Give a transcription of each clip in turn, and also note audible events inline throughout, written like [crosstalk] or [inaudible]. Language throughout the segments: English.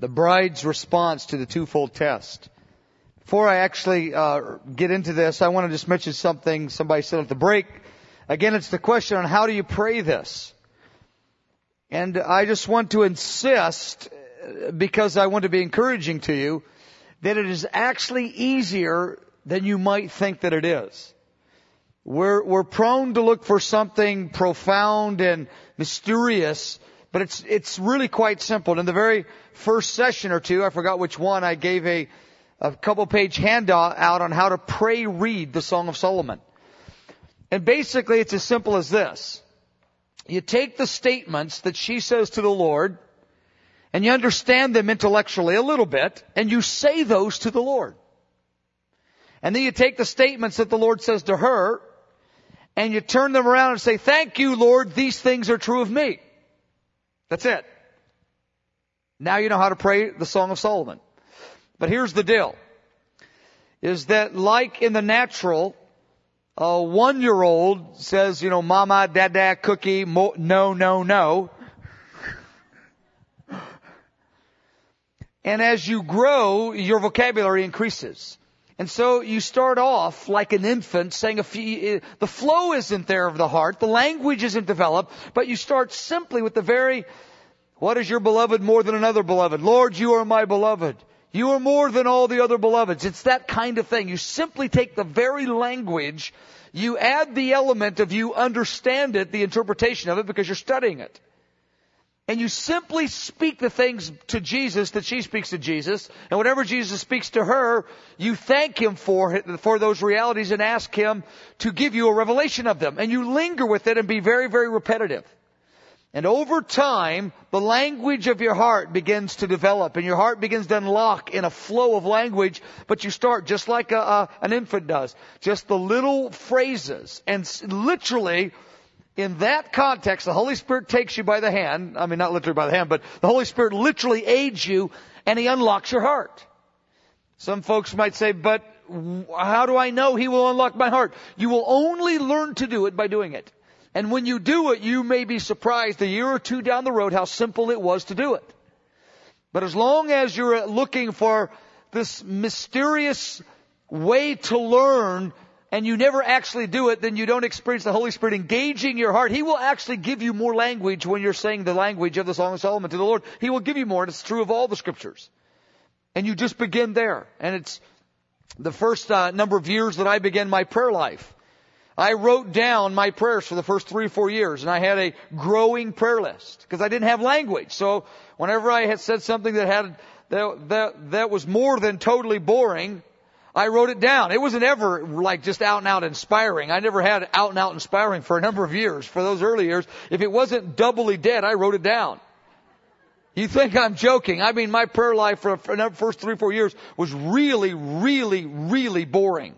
the bride's response to the twofold test. Before I actually uh, get into this, I want to just mention something somebody said at the break. Again, it's the question on how do you pray this? And I just want to insist, because I want to be encouraging to you, that it is actually easier than you might think that it is. We're, we're prone to look for something profound and mysterious, but it's, it's really quite simple. In the very first session or two, I forgot which one, I gave a, a couple page handout out on how to pray read the Song of Solomon. And basically it's as simple as this. You take the statements that she says to the Lord, and you understand them intellectually a little bit, and you say those to the Lord. And then you take the statements that the Lord says to her, and you turn them around and say, thank you, Lord, these things are true of me. That's it. Now you know how to pray the Song of Solomon. But here's the deal. Is that like in the natural, a one year old says, you know, mama, dada, cookie, mo- no, no, no. And as you grow, your vocabulary increases. And so you start off like an infant saying a few, the flow isn't there of the heart, the language isn't developed, but you start simply with the very, what is your beloved more than another beloved? Lord, you are my beloved. You are more than all the other beloveds. It's that kind of thing. You simply take the very language, you add the element of you understand it, the interpretation of it, because you're studying it and you simply speak the things to Jesus that she speaks to Jesus, and whatever Jesus speaks to her, you thank Him for, for those realities and ask Him to give you a revelation of them. And you linger with it and be very, very repetitive. And over time, the language of your heart begins to develop and your heart begins to unlock in a flow of language, but you start just like a, a, an infant does. Just the little phrases and literally in that context, the Holy Spirit takes you by the hand. I mean, not literally by the hand, but the Holy Spirit literally aids you and He unlocks your heart. Some folks might say, but how do I know He will unlock my heart? You will only learn to do it by doing it. And when you do it, you may be surprised a year or two down the road how simple it was to do it. But as long as you're looking for this mysterious way to learn and you never actually do it, then you don't experience the Holy Spirit engaging your heart. He will actually give you more language when you're saying the language of the Song of Solomon to the Lord. He will give you more, and it's true of all the scriptures. And you just begin there. And it's the first uh, number of years that I began my prayer life. I wrote down my prayers for the first three or four years, and I had a growing prayer list because I didn't have language. So whenever I had said something that had that that, that was more than totally boring, I wrote it down. It wasn't ever like just out and out inspiring. I never had out and out inspiring for a number of years, for those early years. If it wasn't doubly dead, I wrote it down. You think I'm joking. I mean, my prayer life for the first three, four years was really, really, really boring.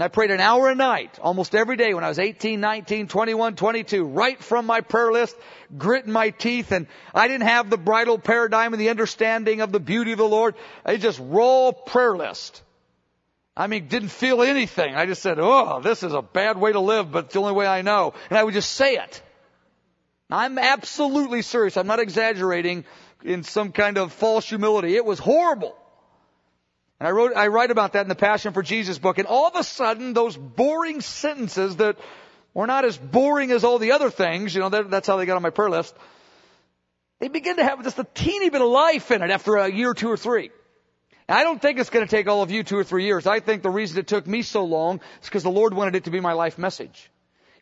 And I prayed an hour a night almost every day when I was 18, 19, 21, 22, right from my prayer list, gritting my teeth, and I didn't have the bridal paradigm and the understanding of the beauty of the Lord. I just raw prayer list. I mean, didn't feel anything. I just said, oh, this is a bad way to live, but it's the only way I know. And I would just say it. I'm absolutely serious. I'm not exaggerating in some kind of false humility. It was horrible. And I wrote, I write about that in the Passion for Jesus book. And all of a sudden, those boring sentences that were not as boring as all the other things, you know, that's how they got on my prayer list. They begin to have just a teeny bit of life in it after a year, two or three. And I don't think it's going to take all of you two or three years. I think the reason it took me so long is because the Lord wanted it to be my life message.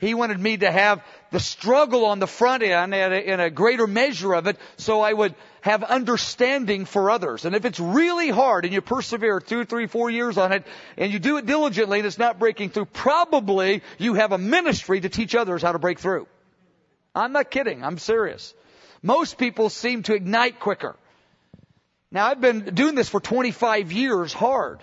He wanted me to have the struggle on the front end in a greater measure of it so I would have understanding for others. And if it's really hard and you persevere two, three, four years on it and you do it diligently and it's not breaking through, probably you have a ministry to teach others how to break through. I'm not kidding. I'm serious. Most people seem to ignite quicker. Now I've been doing this for 25 years hard.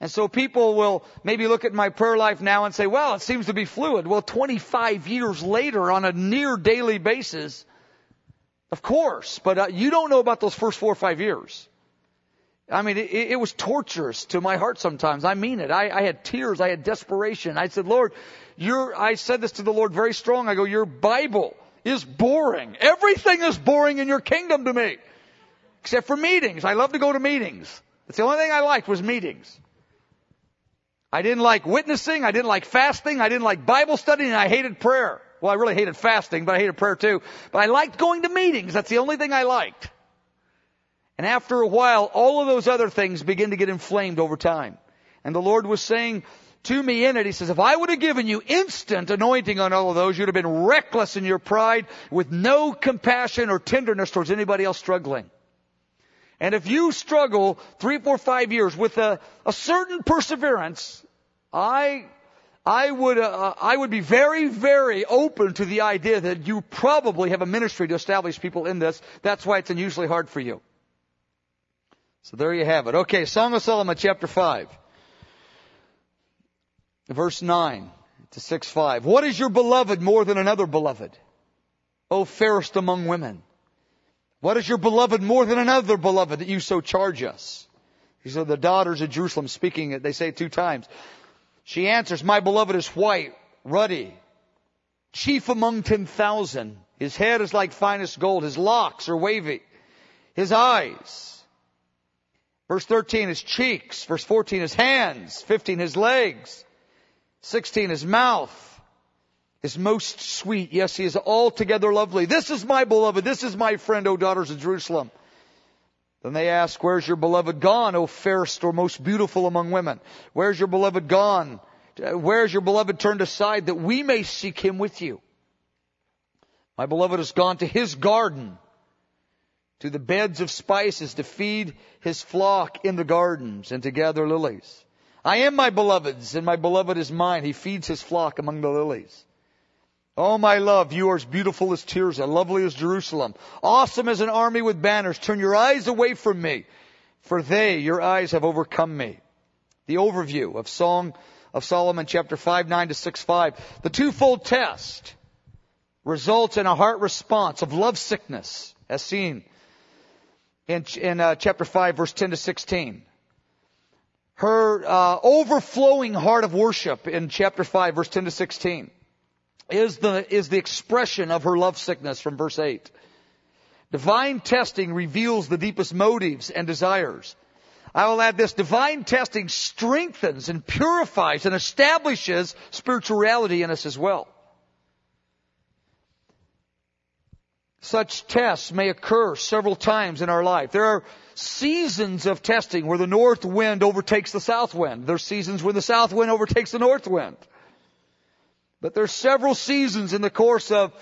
And so people will maybe look at my prayer life now and say, well, it seems to be fluid. Well, 25 years later on a near daily basis, of course, but uh, you don't know about those first four or five years. I mean, it, it was torturous to my heart sometimes. I mean it. I, I had tears. I had desperation. I said, Lord, your, I said this to the Lord very strong. I go, your Bible is boring. Everything is boring in your kingdom to me. except for meetings. I love to go to meetings. That's the only thing I liked was meetings. I didn't like witnessing. I didn't like fasting. I didn't like Bible study and I hated prayer. Well, I really hated fasting, but I hated prayer too. But I liked going to meetings. That's the only thing I liked. And after a while, all of those other things begin to get inflamed over time. And the Lord was saying to me in it, He says, if I would have given you instant anointing on all of those, you'd have been reckless in your pride with no compassion or tenderness towards anybody else struggling. And if you struggle three, four, five years with a, a certain perseverance, I, I would, uh, I would be very, very open to the idea that you probably have a ministry to establish people in this. That's why it's unusually hard for you. So there you have it. Okay, Song of Solomon chapter 5. Verse 9 to 6 5. What is your beloved more than another beloved? O fairest among women. What is your beloved more than another beloved that you so charge us? These are the daughters of Jerusalem speaking it. They say it two times. She answers, my beloved is white, ruddy, chief among ten thousand. His head is like finest gold. His locks are wavy. His eyes Verse 13, his cheeks. Verse 14, his hands. 15, his legs. 16, his mouth is most sweet. Yes, he is altogether lovely. This is my beloved. This is my friend, O daughters of Jerusalem. Then they ask, where's your beloved gone, O fairest or most beautiful among women? Where's your beloved gone? Where's your beloved turned aside that we may seek him with you? My beloved has gone to his garden to the beds of spices to feed his flock in the gardens and to gather lilies. I am my beloved's and my beloved is mine. He feeds his flock among the lilies. Oh my love, you are as beautiful as Tirzah, lovely as Jerusalem, awesome as an army with banners. Turn your eyes away from me, for they, your eyes have overcome me. The overview of Song of Solomon chapter 5, 9 to 6, 5. The twofold test results in a heart response of love sickness, as seen in, in uh, chapter 5 verse 10 to 16. Her uh, overflowing heart of worship in chapter 5 verse 10 to 16 is the, is the expression of her love sickness from verse 8. Divine testing reveals the deepest motives and desires. I will add this, divine testing strengthens and purifies and establishes spirituality in us as well. Such tests may occur several times in our life. There are seasons of testing where the north wind overtakes the south wind. There are seasons when the south wind overtakes the north wind. But there's several seasons in the course of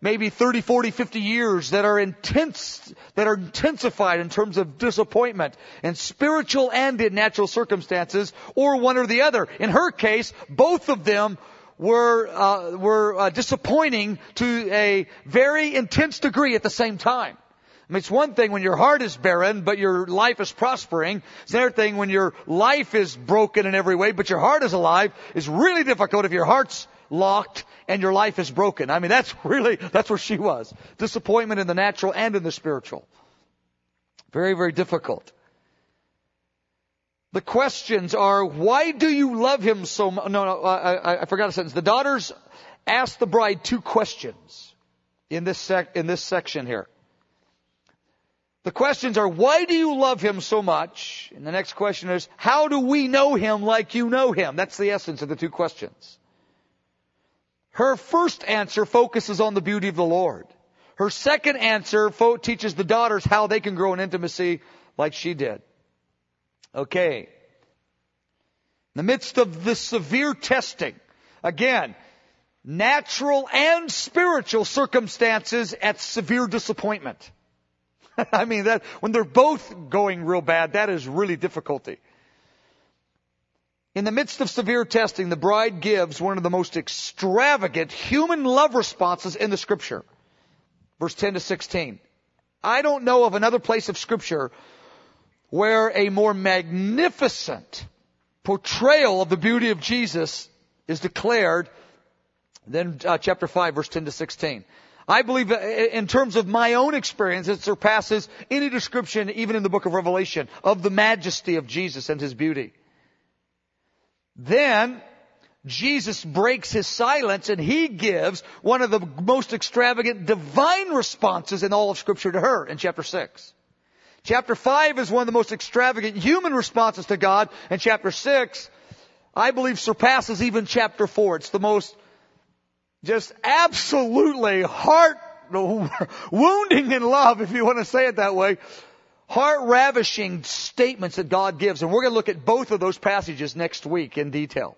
maybe 30, 40, 50 years that are intense, that are intensified in terms of disappointment in spiritual and in natural circumstances, or one or the other. In her case, both of them were uh, were uh, disappointing to a very intense degree at the same time. I mean, it's one thing when your heart is barren, but your life is prospering. It's another thing when your life is broken in every way, but your heart is alive. It's really difficult if your heart's locked and your life is broken. I mean, that's [laughs] really, that's where she was. Disappointment in the natural and in the spiritual. Very, very difficult. The questions are, why do you love him so much? No, no, I, I, forgot a sentence. The daughters ask the bride two questions in this sec, in this section here. The questions are, why do you love him so much? And the next question is, how do we know him like you know him? That's the essence of the two questions. Her first answer focuses on the beauty of the Lord. Her second answer fo- teaches the daughters how they can grow in intimacy like she did. Okay. In the midst of the severe testing, again, natural and spiritual circumstances at severe disappointment. [laughs] I mean that, when they're both going real bad, that is really difficulty. In the midst of severe testing, the bride gives one of the most extravagant human love responses in the scripture. Verse 10 to 16. I don't know of another place of scripture where a more magnificent portrayal of the beauty of Jesus is declared than uh, chapter 5 verse 10 to 16. I believe in terms of my own experience, it surpasses any description even in the book of Revelation of the majesty of Jesus and His beauty. Then, Jesus breaks his silence and he gives one of the most extravagant divine responses in all of scripture to her in chapter 6. Chapter 5 is one of the most extravagant human responses to God, and chapter 6, I believe, surpasses even chapter 4. It's the most just absolutely heart wounding in love, if you want to say it that way, heart ravishing statements that God gives. And we're going to look at both of those passages next week in detail.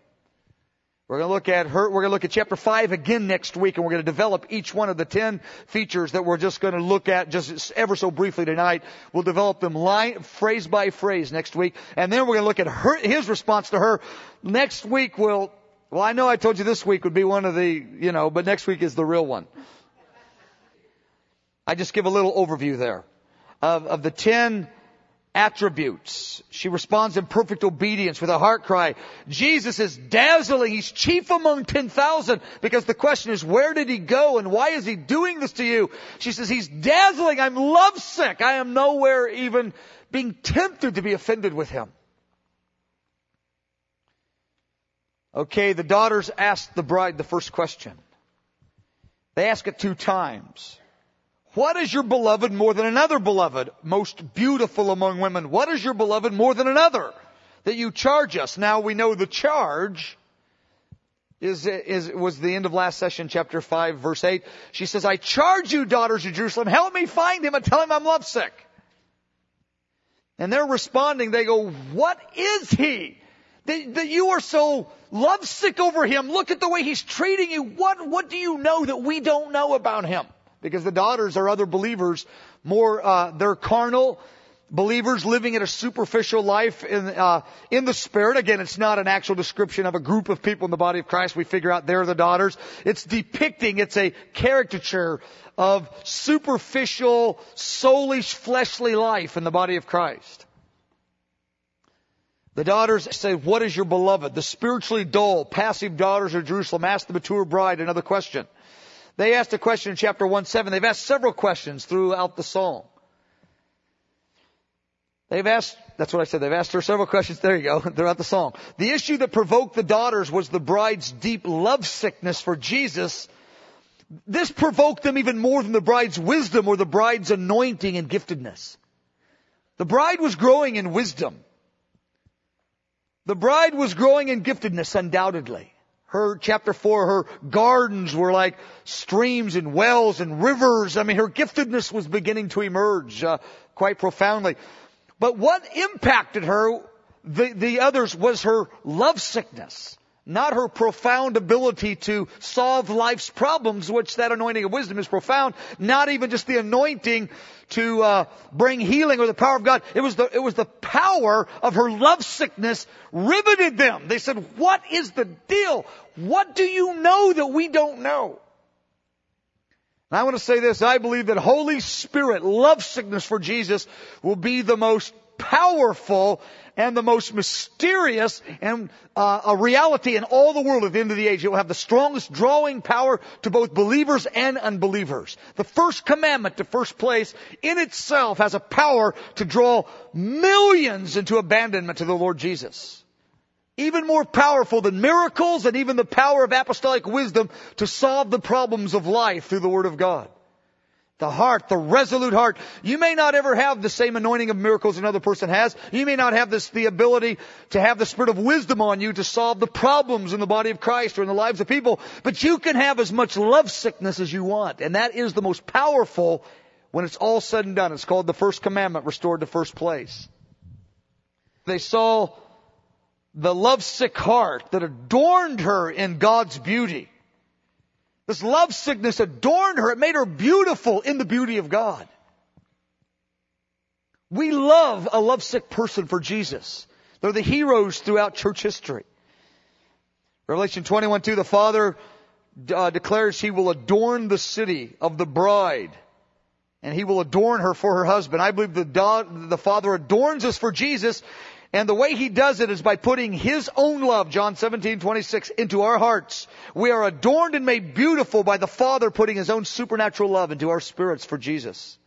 We're going to look at her, we're going to look at chapter 5 again next week and we're going to develop each one of the 10 features that we're just going to look at just ever so briefly tonight. We'll develop them line, phrase by phrase next week. And then we're going to look at her, his response to her. Next week we'll, well I know I told you this week would be one of the, you know, but next week is the real one. I just give a little overview there of, of the 10 attributes. She responds in perfect obedience with a heart cry. Jesus is dazzling. He's chief among 10,000 because the question is, where did he go and why is he doing this to you? She says, he's dazzling. I'm lovesick. I am nowhere even being tempted to be offended with him. Okay, the daughters asked the bride the first question. They ask it two times. What is your beloved more than another beloved? Most beautiful among women. What is your beloved more than another? That you charge us. Now we know the charge is, is, was the end of last session, chapter 5, verse 8. She says, I charge you, daughters of Jerusalem, help me find him and tell him I'm lovesick. And they're responding, they go, what is he? That, that you are so lovesick over him. Look at the way he's treating you. What, what do you know that we don't know about him? Because the daughters are other believers, more uh, they're carnal believers living in a superficial life in uh, in the spirit. Again, it's not an actual description of a group of people in the body of Christ. We figure out they're the daughters. It's depicting. It's a caricature of superficial, soulish, fleshly life in the body of Christ. The daughters say, what is your beloved? The spiritually dull, passive daughters of Jerusalem ask the mature bride another question. They asked a question in chapter 1 7. They've asked several questions throughout the song. They've asked, that's what I said, they've asked her several questions, there you go, [laughs] throughout the song. The issue that provoked the daughters was the bride's deep lovesickness for Jesus. This provoked them even more than the bride's wisdom or the bride's anointing and giftedness. The bride was growing in wisdom. The bride was growing in giftedness, undoubtedly. Her, chapter 4, her gardens were like streams and wells and rivers. I mean, her giftedness was beginning to emerge uh, quite profoundly. But what impacted her, the, the others, was her lovesickness not her profound ability to solve life's problems, which that anointing of wisdom is profound, not even just the anointing to uh, bring healing or the power of God. It was the it was the power of her lovesickness riveted them. They said, "What is the deal? What do you know that we don't know?" And I want to say this: I believe that Holy Spirit lovesickness for Jesus will be the most powerful and the most mysterious and uh, a reality in all the world at the end of the age. It will have the strongest drawing power to both believers and unbelievers. The first commandment to first place in itself has a power to draw millions into abandonment to the Lord Jesus. Even more powerful than miracles and even the power of apostolic wisdom to solve the problems of life through the Word of God. The heart, the resolute heart. You may not ever have the same anointing of miracles another person has. You may not have this, the ability to have the spirit of wisdom on you to solve the problems in the body of Christ or in the lives of people. But you can have as much love sickness as you want. And that is the most powerful when it's all said and done. It's called the first commandment restored to first place. They saw the lovesick heart that adorned her in God's beauty. This love sickness adorned her. It made her beautiful in the beauty of God. We love a lovesick person for Jesus. They're the heroes throughout church history. Revelation 21 2, the Father uh, declares He will adorn the city of the bride and He will adorn her for her husband. I believe the, the Father adorns us for Jesus and the way he does it is by putting his own love, John 17, 26, into our hearts. We are adorned and made beautiful by the Father putting his own supernatural love into our spirits for Jesus.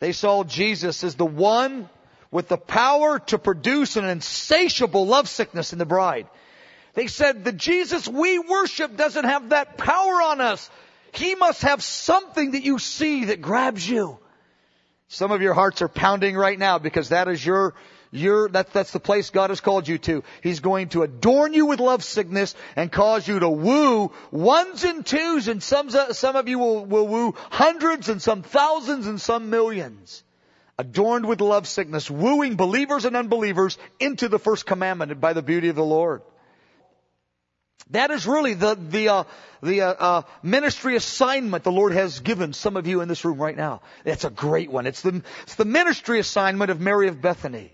They saw Jesus as the one with the power to produce an insatiable lovesickness in the bride. They said, the Jesus we worship doesn't have that power on us. He must have something that you see that grabs you. Some of your hearts are pounding right now because that is your, your, that, that's the place God has called you to. He's going to adorn you with love sickness and cause you to woo ones and twos and some, some of you will, will woo hundreds and some thousands and some millions. Adorned with love sickness, wooing believers and unbelievers into the first commandment by the beauty of the Lord. That is really the the uh, the uh, uh, ministry assignment the Lord has given some of you in this room right now. It's a great one. It's the it's the ministry assignment of Mary of Bethany.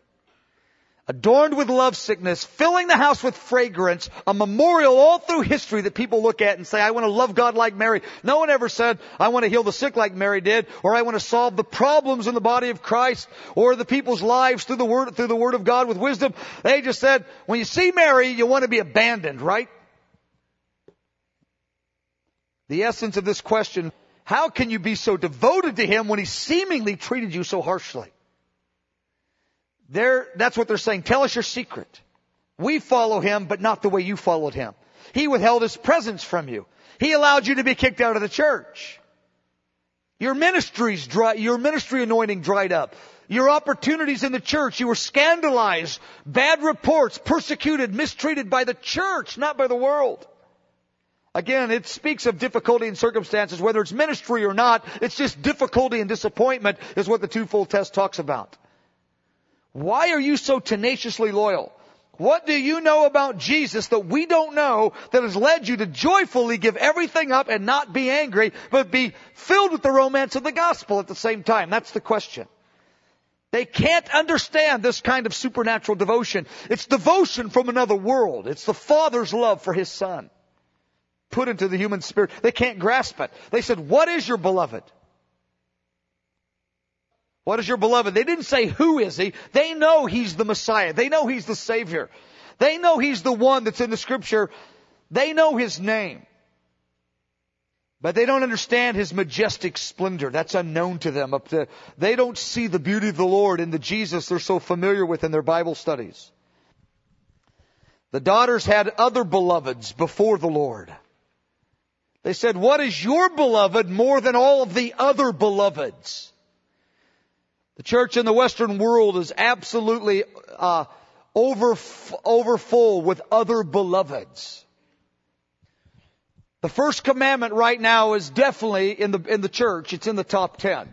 Adorned with love sickness, filling the house with fragrance, a memorial all through history that people look at and say, I want to love God like Mary. No one ever said, I want to heal the sick like Mary did, or I want to solve the problems in the body of Christ, or the people's lives through the word, through the word of God with wisdom. They just said, when you see Mary, you want to be abandoned, right? The essence of this question, how can you be so devoted to Him when He seemingly treated you so harshly? There, that's what they're saying. Tell us your secret. We follow Him, but not the way you followed Him. He withheld His presence from you. He allowed you to be kicked out of the church. Your ministries dry, your ministry anointing dried up. Your opportunities in the church, you were scandalized, bad reports, persecuted, mistreated by the church, not by the world. Again, it speaks of difficulty and circumstances, whether it's ministry or not. It's just difficulty and disappointment is what the twofold test talks about. Why are you so tenaciously loyal? What do you know about Jesus that we don't know that has led you to joyfully give everything up and not be angry, but be filled with the romance of the gospel at the same time? That's the question. They can't understand this kind of supernatural devotion. It's devotion from another world. It's the Father's love for His Son put into the human spirit. They can't grasp it. They said, what is your beloved? What is your beloved? They didn't say who is he. They know he's the Messiah. They know he's the Savior. They know he's the one that's in the scripture. They know his name. But they don't understand his majestic splendor. That's unknown to them. Up to, they don't see the beauty of the Lord in the Jesus they're so familiar with in their Bible studies. The daughters had other beloveds before the Lord. They said, what is your beloved more than all of the other beloveds? The church in the Western world is absolutely uh, over overfull with other beloveds. The first commandment right now is definitely in the in the church. It's in the top ten.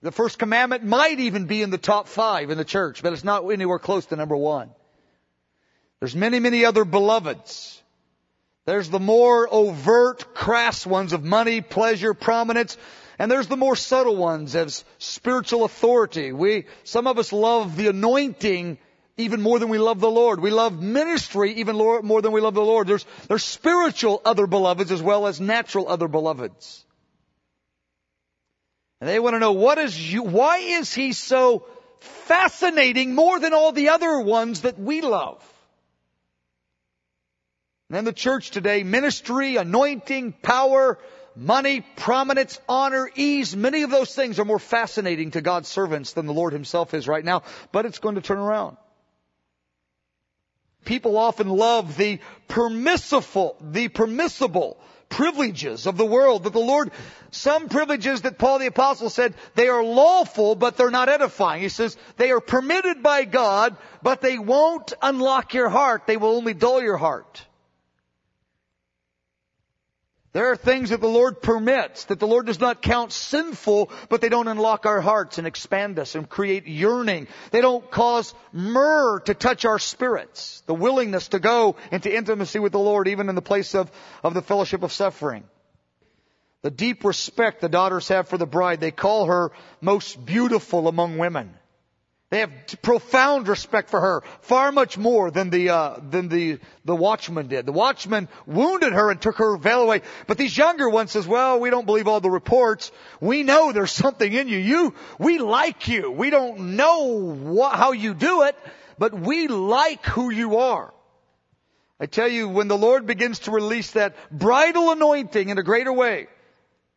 The first commandment might even be in the top five in the church, but it's not anywhere close to number one. There's many, many other beloveds. There's the more overt, crass ones of money, pleasure, prominence, and there's the more subtle ones as spiritual authority. We, some of us love the anointing even more than we love the Lord. We love ministry even more than we love the Lord. There's, there's spiritual other beloveds as well as natural other beloveds. And they want to know what is you, why is he so fascinating more than all the other ones that we love? And in the church today, ministry, anointing, power, money, prominence, honor, ease, many of those things are more fascinating to God's servants than the Lord himself is right now, but it's going to turn around. People often love the permissible, the permissible privileges of the world that the Lord, some privileges that Paul the apostle said, they are lawful, but they're not edifying. He says, they are permitted by God, but they won't unlock your heart. They will only dull your heart. There are things that the Lord permits, that the Lord does not count sinful, but they don't unlock our hearts and expand us and create yearning. They don't cause myrrh to touch our spirits, the willingness to go into intimacy with the Lord, even in the place of, of the fellowship of suffering. The deep respect the daughters have for the bride, they call her most beautiful among women. They have profound respect for her, far much more than the uh, than the the watchman did. The watchman wounded her and took her veil away. But these younger ones says, "Well, we don't believe all the reports. We know there's something in you. You, we like you. We don't know how you do it, but we like who you are." I tell you, when the Lord begins to release that bridal anointing in a greater way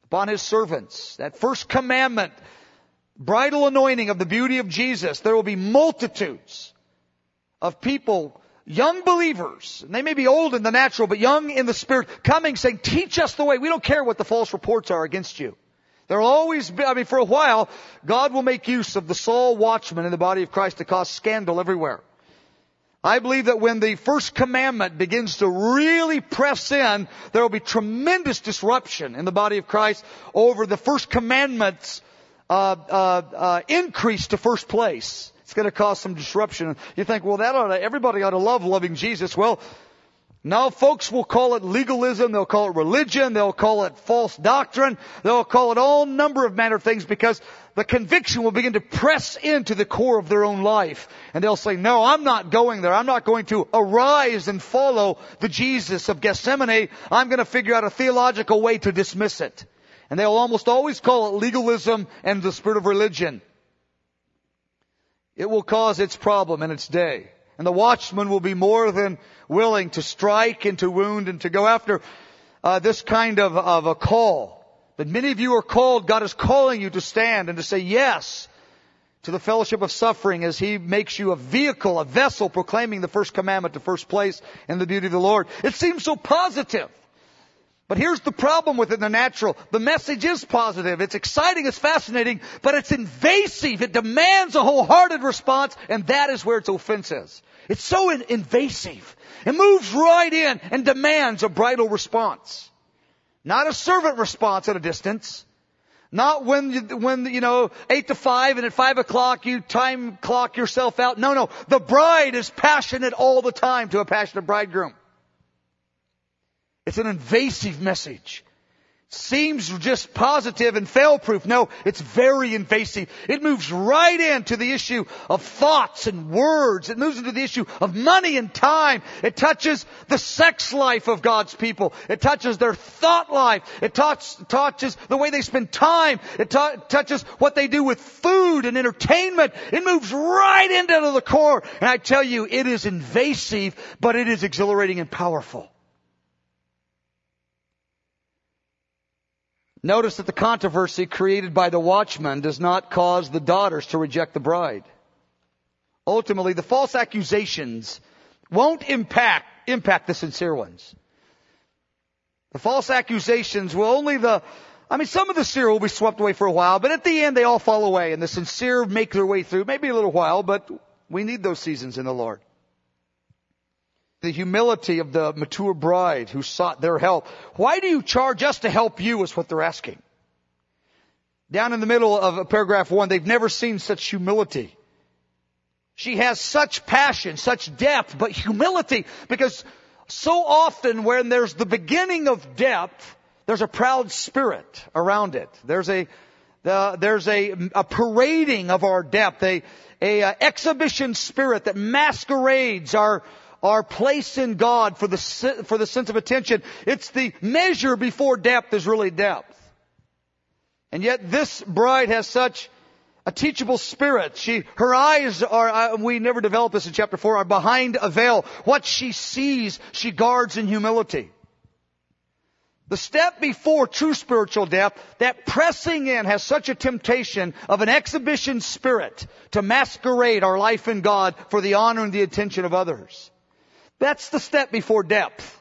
upon His servants, that first commandment bridal anointing of the beauty of Jesus, there will be multitudes of people, young believers, and they may be old in the natural, but young in the spirit, coming saying, teach us the way. We don't care what the false reports are against you. There'll always be, I mean, for a while, God will make use of the sole watchman in the body of Christ to cause scandal everywhere. I believe that when the first commandment begins to really press in, there will be tremendous disruption in the body of Christ over the first commandment's uh, uh, uh, increase to first place. It's going to cause some disruption. You think, well, that ought to, everybody ought to love loving Jesus. Well, now folks will call it legalism, they'll call it religion, they'll call it false doctrine, they'll call it all number of manner of things because the conviction will begin to press into the core of their own life. And they'll say, no, I'm not going there. I'm not going to arise and follow the Jesus of Gethsemane. I'm going to figure out a theological way to dismiss it. And they'll almost always call it legalism and the spirit of religion. It will cause its problem in its day. And the watchman will be more than willing to strike and to wound and to go after uh, this kind of, of a call. But many of you are called, God is calling you to stand and to say yes to the fellowship of suffering as He makes you a vehicle, a vessel proclaiming the first commandment to first place in the beauty of the Lord. It seems so positive. But here's the problem with it the natural. The message is positive. It's exciting, it's fascinating, but it's invasive. It demands a wholehearted response, and that is where its offense is. It's so in- invasive. It moves right in and demands a bridal response. Not a servant response at a distance. Not when, you, when, you know, eight to five and at five o'clock you time clock yourself out. No, no. The bride is passionate all the time to a passionate bridegroom. It's an invasive message seems just positive and fail-proof. No, it's very invasive. It moves right into the issue of thoughts and words. It moves into the issue of money and time. It touches the sex life of God's people. It touches their thought life. It touch, touches the way they spend time. It t- touches what they do with food and entertainment. It moves right into the core. And I tell you, it is invasive, but it is exhilarating and powerful. Notice that the controversy created by the watchman does not cause the daughters to reject the bride. Ultimately, the false accusations won't impact, impact the sincere ones. The false accusations will only the, I mean, some of the sincere will be swept away for a while, but at the end they all fall away and the sincere make their way through. Maybe a little while, but we need those seasons in the Lord the humility of the mature bride who sought their help. Why do you charge us to help you is what they're asking. Down in the middle of paragraph one, they've never seen such humility. She has such passion, such depth, but humility, because so often when there's the beginning of depth, there's a proud spirit around it. There's a, the, there's a, a parading of our depth, a, a, a uh, exhibition spirit that masquerades our, our place in God for the, for the sense of attention. It's the measure before depth is really depth. And yet this bride has such a teachable spirit. She, her eyes are, we never developed this in chapter 4, are behind a veil. What she sees, she guards in humility. The step before true spiritual depth, that pressing in has such a temptation of an exhibition spirit to masquerade our life in God for the honor and the attention of others. That's the step before depth.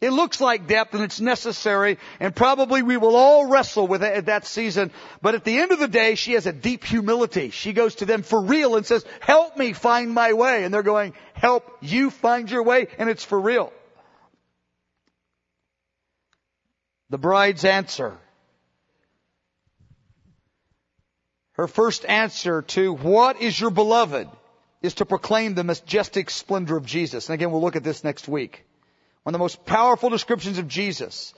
It looks like depth and it's necessary and probably we will all wrestle with it at that season. But at the end of the day, she has a deep humility. She goes to them for real and says, help me find my way. And they're going, help you find your way and it's for real. The bride's answer. Her first answer to what is your beloved? Is to proclaim the majestic splendor of Jesus. And again, we'll look at this next week. One of the most powerful descriptions of Jesus.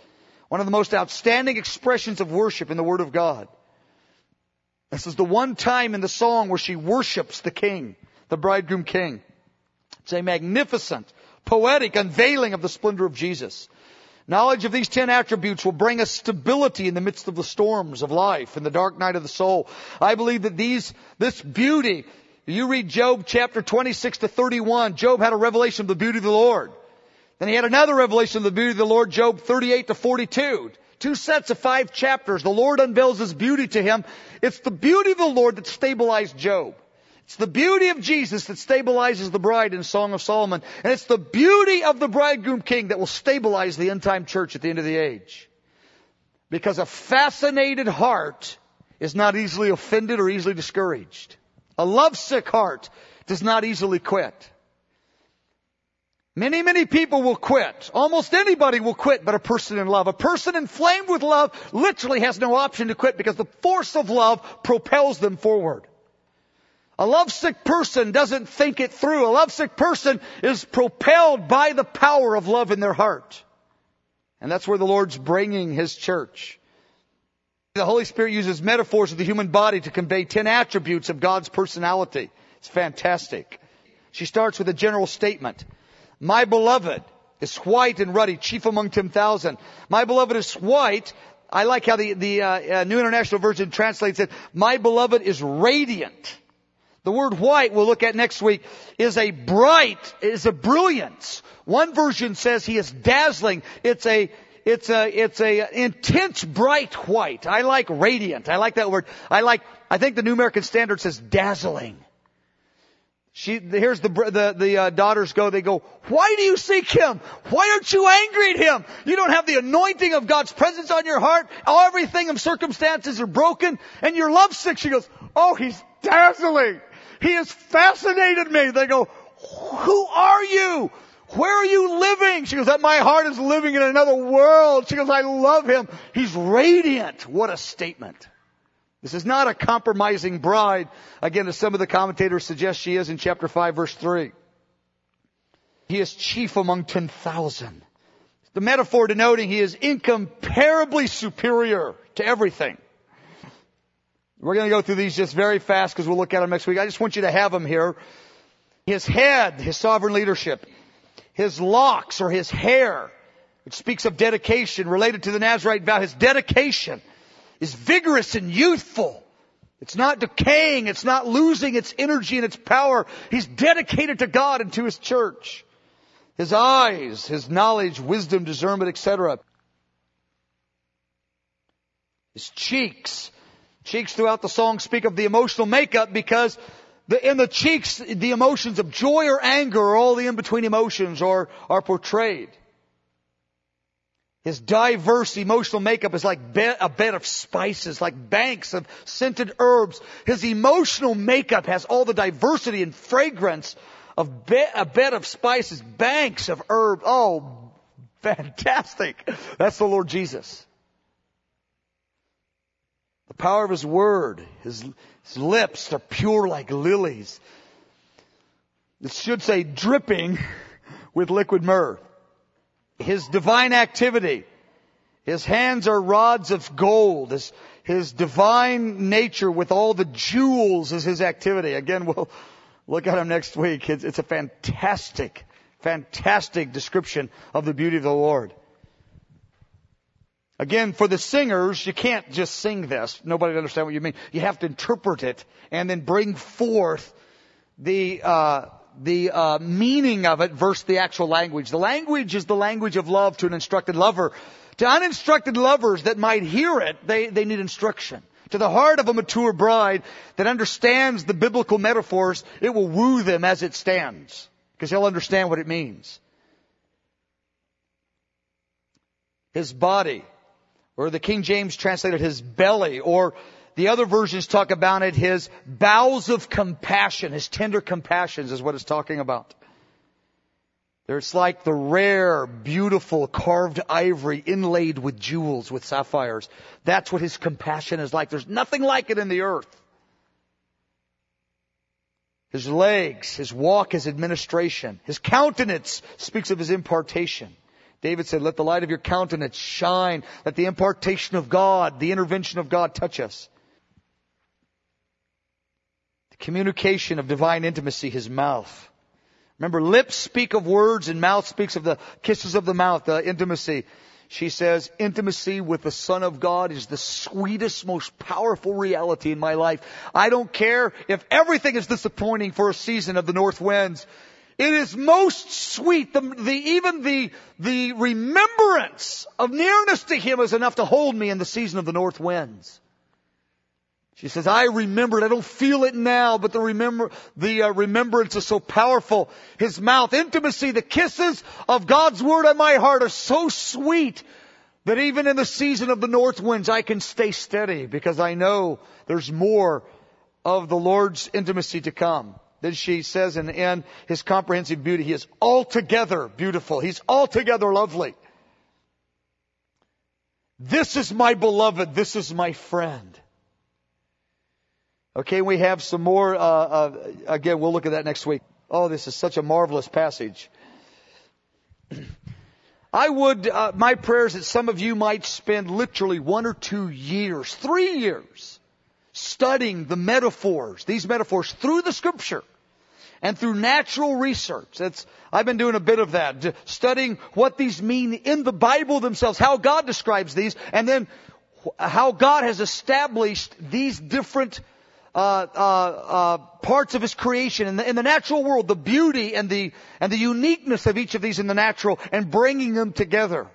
One of the most outstanding expressions of worship in the Word of God. This is the one time in the song where she worships the King, the bridegroom King. It's a magnificent, poetic unveiling of the splendor of Jesus. Knowledge of these ten attributes will bring us stability in the midst of the storms of life, and the dark night of the soul. I believe that these, this beauty you read Job chapter 26 to 31. Job had a revelation of the beauty of the Lord. Then he had another revelation of the beauty of the Lord, Job 38 to 42. Two sets of five chapters. The Lord unveils His beauty to him. It's the beauty of the Lord that stabilized Job. It's the beauty of Jesus that stabilizes the bride in Song of Solomon. And it's the beauty of the bridegroom king that will stabilize the end time church at the end of the age. Because a fascinated heart is not easily offended or easily discouraged. A lovesick heart does not easily quit. Many, many people will quit. Almost anybody will quit but a person in love. A person inflamed with love literally has no option to quit because the force of love propels them forward. A lovesick person doesn't think it through. A lovesick person is propelled by the power of love in their heart. And that's where the Lord's bringing His church. The Holy Spirit uses metaphors of the human body to convey ten attributes of God's personality. It's fantastic. She starts with a general statement. My beloved is white and ruddy, chief among ten thousand. My beloved is white. I like how the, the uh, uh, New International Version translates it. My beloved is radiant. The word white we'll look at next week is a bright, is a brilliance. One version says he is dazzling. It's a it's a, it's a intense bright white. I like radiant. I like that word. I like, I think the New American Standard says dazzling. She, here's the, the, the uh, daughters go, they go, why do you seek him? Why aren't you angry at him? You don't have the anointing of God's presence on your heart. Everything of circumstances are broken and you're lovesick. She goes, oh, he's dazzling. He has fascinated me. They go, who are you? Where are you living? She goes, that my heart is living in another world. She goes, I love him. He's radiant. What a statement. This is not a compromising bride. Again, as some of the commentators suggest she is in chapter 5 verse 3. He is chief among 10,000. The metaphor denoting he is incomparably superior to everything. We're going to go through these just very fast because we'll look at them next week. I just want you to have them here. His head, his sovereign leadership his locks or his hair, which speaks of dedication related to the Nazarite vow, his dedication is vigorous and youthful. It's not decaying. It's not losing its energy and its power. He's dedicated to God and to His church. His eyes, His knowledge, wisdom, discernment, etc. His cheeks. Cheeks throughout the song speak of the emotional makeup because the, in the cheeks, the emotions of joy or anger or all the in-between emotions are, are portrayed. His diverse emotional makeup is like bed, a bed of spices, like banks of scented herbs. His emotional makeup has all the diversity and fragrance of be, a bed of spices, banks of herbs. Oh, [laughs] fantastic. That's the Lord Jesus. Power of His Word, His, his lips are pure like lilies. It should say dripping [laughs] with liquid myrrh. His divine activity. His hands are rods of gold. His, his divine nature with all the jewels is his activity. Again, [laughs] we'll look at him next week. It's, it's a fantastic, fantastic description of the beauty of the Lord. Again, for the singers, you can't just sing this. Nobody understand what you mean. You have to interpret it and then bring forth the uh, the uh, meaning of it versus the actual language. The language is the language of love to an instructed lover. To uninstructed lovers that might hear it, they, they need instruction. To the heart of a mature bride that understands the biblical metaphors, it will woo them as it stands. Because they'll understand what it means. His body or the King James translated his belly, or the other versions talk about it, his bowels of compassion, his tender compassions is what it's talking about. There's like the rare, beautiful carved ivory inlaid with jewels, with sapphires. That's what his compassion is like. There's nothing like it in the earth. His legs, his walk, his administration, his countenance speaks of his impartation. David said, let the light of your countenance shine. Let the impartation of God, the intervention of God touch us. The communication of divine intimacy, his mouth. Remember, lips speak of words and mouth speaks of the kisses of the mouth, the intimacy. She says, intimacy with the Son of God is the sweetest, most powerful reality in my life. I don't care if everything is disappointing for a season of the north winds. It is most sweet. The, the, even the, the remembrance of nearness to Him is enough to hold me in the season of the north winds. She says, I remember it. I don't feel it now, but the remember, the uh, remembrance is so powerful. His mouth, intimacy, the kisses of God's word on my heart are so sweet. That even in the season of the north winds, I can stay steady because I know there's more of the Lord's intimacy to come. Then she says in the end, his comprehensive beauty, he is altogether beautiful. He's altogether lovely. This is my beloved. This is my friend. Okay, we have some more. Uh, uh, again, we'll look at that next week. Oh, this is such a marvelous passage. [clears throat] I would, uh, my prayers that some of you might spend literally one or two years, three years, studying the metaphors, these metaphors through the scripture and through natural research. That's, I've been doing a bit of that, studying what these mean in the Bible themselves, how God describes these, and then how God has established these different uh, uh, uh, parts of his creation in the, in the natural world, the beauty and the and the uniqueness of each of these in the natural, and bringing them together.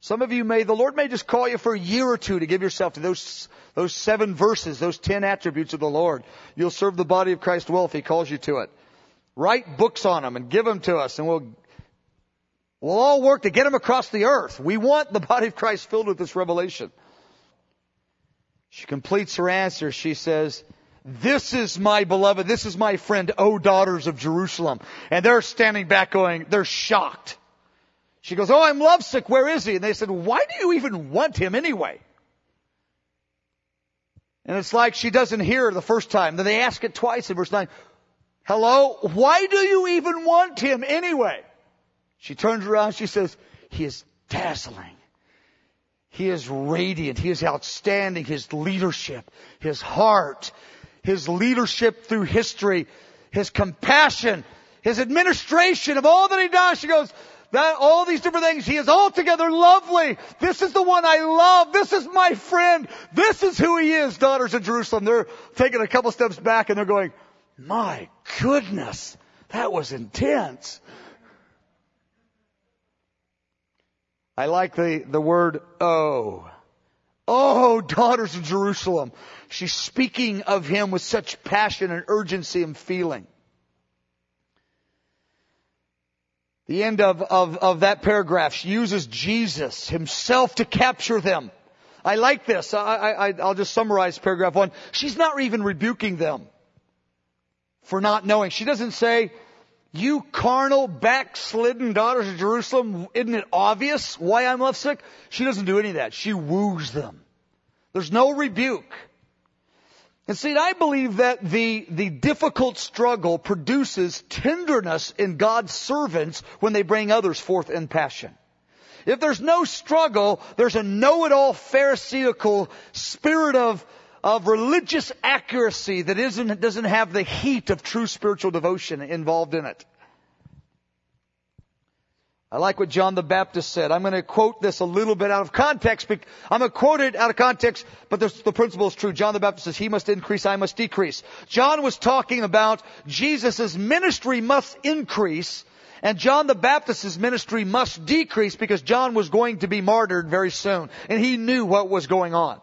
Some of you may, the Lord may just call you for a year or two to give yourself to those those seven verses, those ten attributes of the Lord. You'll serve the body of Christ well if He calls you to it. Write books on them and give them to us, and we'll we'll all work to get them across the earth. We want the body of Christ filled with this revelation. She completes her answer. She says, this is my beloved, this is my friend, O daughters of Jerusalem. And they're standing back going, they're shocked. She goes, Oh, I'm lovesick, where is he? And they said, Why do you even want him anyway? And it's like she doesn't hear the first time. Then they ask it twice in verse 9. Hello? Why do you even want him anyway? She turns around, she says, He is dazzling. He is radiant. He is outstanding. His leadership, His heart, his leadership through history, his compassion, his administration of all that he does. She goes, that, all these different things. He is altogether lovely. This is the one I love. This is my friend. This is who he is, daughters of Jerusalem. They're taking a couple steps back and they're going, my goodness, that was intense. I like the, the word oh. Oh, daughters of Jerusalem. She's speaking of him with such passion and urgency and feeling. The end of, of, of that paragraph, she uses Jesus himself to capture them. I like this. I, I, I'll just summarize paragraph one. She's not even rebuking them for not knowing. She doesn't say, you carnal, backslidden daughters of Jerusalem, isn't it obvious why I'm lovesick? She doesn't do any of that. She woos them. There's no rebuke. And see, I believe that the, the difficult struggle produces tenderness in God's servants when they bring others forth in passion. If there's no struggle, there's a know-it-all pharisaical spirit of, of religious accuracy that isn't, doesn't have the heat of true spiritual devotion involved in it. I like what John the Baptist said. I'm going to quote this a little bit out of context. I'm going to quote it out of context, but the principle is true. John the Baptist says, He must increase, I must decrease. John was talking about Jesus' ministry must increase, and John the Baptist's ministry must decrease because John was going to be martyred very soon, and he knew what was going on.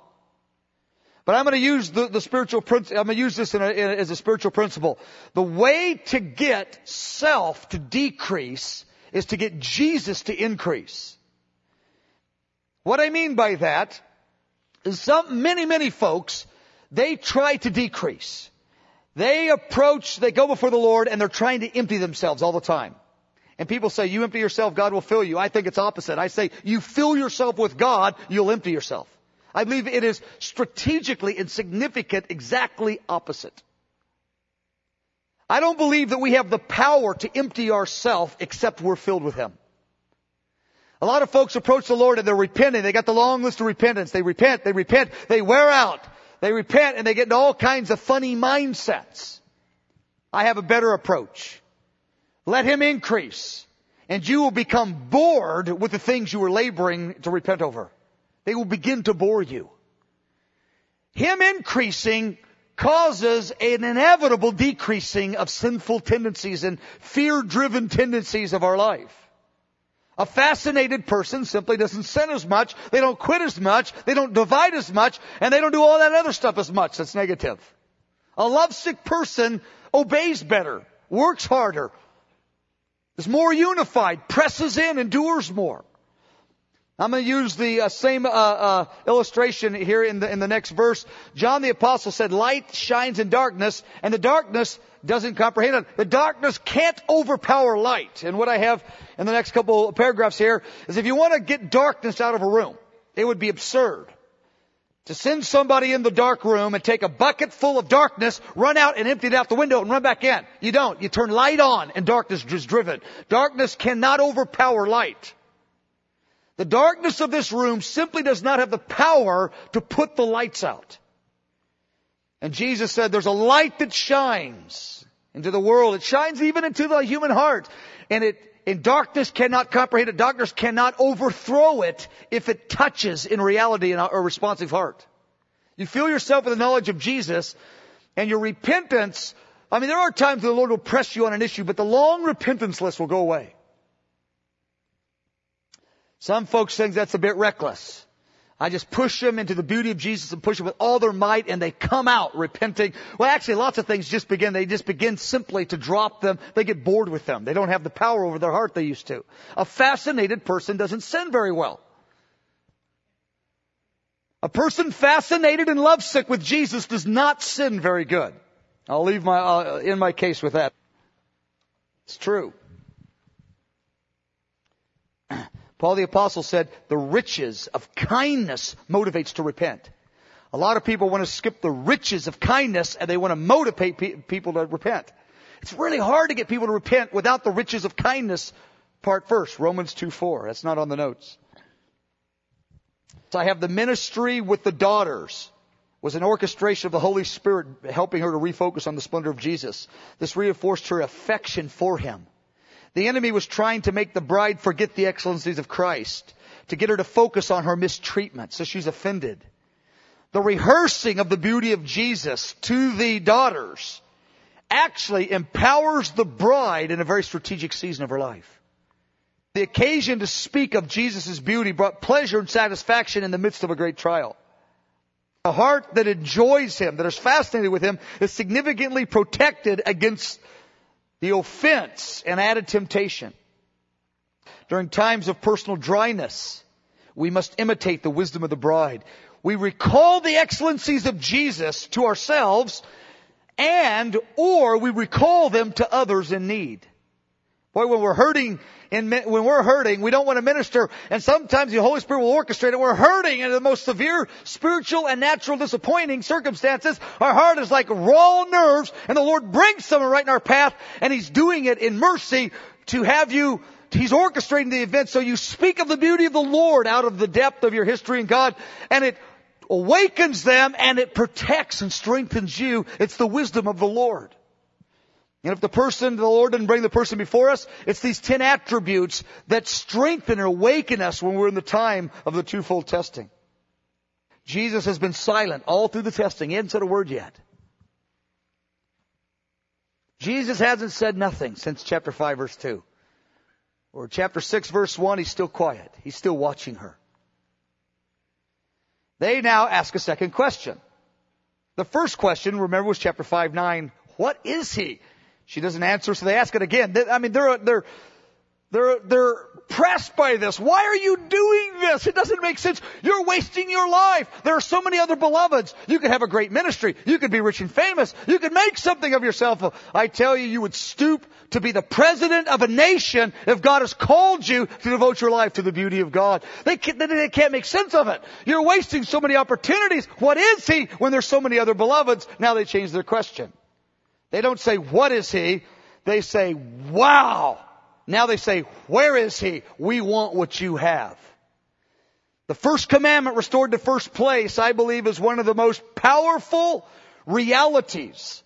But I'm going to use the, the spiritual principle. I'm going to use this in a, in a, as a spiritual principle. The way to get self to decrease is to get Jesus to increase. What I mean by that is some, many, many folks, they try to decrease. They approach, they go before the Lord and they're trying to empty themselves all the time. And people say, you empty yourself, God will fill you. I think it's opposite. I say, you fill yourself with God, you'll empty yourself. I believe it is strategically and significant exactly opposite. I don't believe that we have the power to empty ourselves except we're filled with Him. A lot of folks approach the Lord and they're repenting. They got the long list of repentance. They repent, they repent, they wear out. They repent and they get into all kinds of funny mindsets. I have a better approach. Let Him increase and you will become bored with the things you were laboring to repent over. They will begin to bore you. Him increasing causes an inevitable decreasing of sinful tendencies and fear-driven tendencies of our life. A fascinated person simply doesn't sin as much, they don't quit as much, they don't divide as much, and they don't do all that other stuff as much that's negative. A lovesick person obeys better, works harder, is more unified, presses in, endures more. I'm going to use the uh, same uh, uh, illustration here in the in the next verse. John the apostle said, "Light shines in darkness, and the darkness doesn't comprehend it. The darkness can't overpower light." And what I have in the next couple of paragraphs here is, if you want to get darkness out of a room, it would be absurd to send somebody in the dark room and take a bucket full of darkness, run out and empty it out the window and run back in. You don't. You turn light on, and darkness is driven. Darkness cannot overpower light. The darkness of this room simply does not have the power to put the lights out. And Jesus said there's a light that shines into the world. It shines even into the human heart. And it, in darkness cannot comprehend it. Darkness cannot overthrow it if it touches in reality in a responsive heart. You fill yourself with the knowledge of Jesus and your repentance. I mean, there are times the Lord will press you on an issue, but the long repentance list will go away. Some folks think that's a bit reckless. I just push them into the beauty of Jesus and push them with all their might and they come out repenting. Well, actually lots of things just begin, they just begin simply to drop them. They get bored with them. They don't have the power over their heart they used to. A fascinated person doesn't sin very well. A person fascinated and lovesick with Jesus does not sin very good. I'll leave my, uh, in my case with that. It's true. Paul the apostle said the riches of kindness motivates to repent. A lot of people want to skip the riches of kindness and they want to motivate pe- people to repent. It's really hard to get people to repent without the riches of kindness part first. Romans 2 4. That's not on the notes. So I have the ministry with the daughters was an orchestration of the Holy Spirit helping her to refocus on the splendor of Jesus. This reinforced her affection for Him. The enemy was trying to make the bride forget the excellencies of Christ, to get her to focus on her mistreatment, so she's offended. The rehearsing of the beauty of Jesus to the daughters actually empowers the bride in a very strategic season of her life. The occasion to speak of Jesus' beauty brought pleasure and satisfaction in the midst of a great trial. A heart that enjoys Him, that is fascinated with Him, is significantly protected against the offense and added temptation. During times of personal dryness, we must imitate the wisdom of the bride. We recall the excellencies of Jesus to ourselves and or we recall them to others in need. Boy, when we're hurting, in, when we're hurting, we don't want to minister, and sometimes the Holy Spirit will orchestrate it. We're hurting in the most severe spiritual and natural disappointing circumstances. Our heart is like raw nerves, and the Lord brings someone right in our path, and He's doing it in mercy to have you He's orchestrating the event so you speak of the beauty of the Lord out of the depth of your history in God and it awakens them and it protects and strengthens you. It's the wisdom of the Lord. And if the person, the Lord didn't bring the person before us, it's these ten attributes that strengthen and awaken us when we're in the time of the twofold testing. Jesus has been silent all through the testing. He hasn't said a word yet. Jesus hasn't said nothing since chapter 5 verse 2. Or chapter 6 verse 1, he's still quiet. He's still watching her. They now ask a second question. The first question, remember, was chapter 5, 9. What is he? She doesn't answer, so they ask it again. I mean, they're, they're, they're, they're pressed by this. Why are you doing this? It doesn't make sense. You're wasting your life. There are so many other beloveds. You could have a great ministry. You could be rich and famous. You could make something of yourself. I tell you, you would stoop to be the president of a nation if God has called you to devote your life to the beauty of God. They can't, they can't make sense of it. You're wasting so many opportunities. What is he when there's so many other beloveds? Now they change their question. They don't say, what is he? They say, wow. Now they say, where is he? We want what you have. The first commandment restored to first place, I believe, is one of the most powerful realities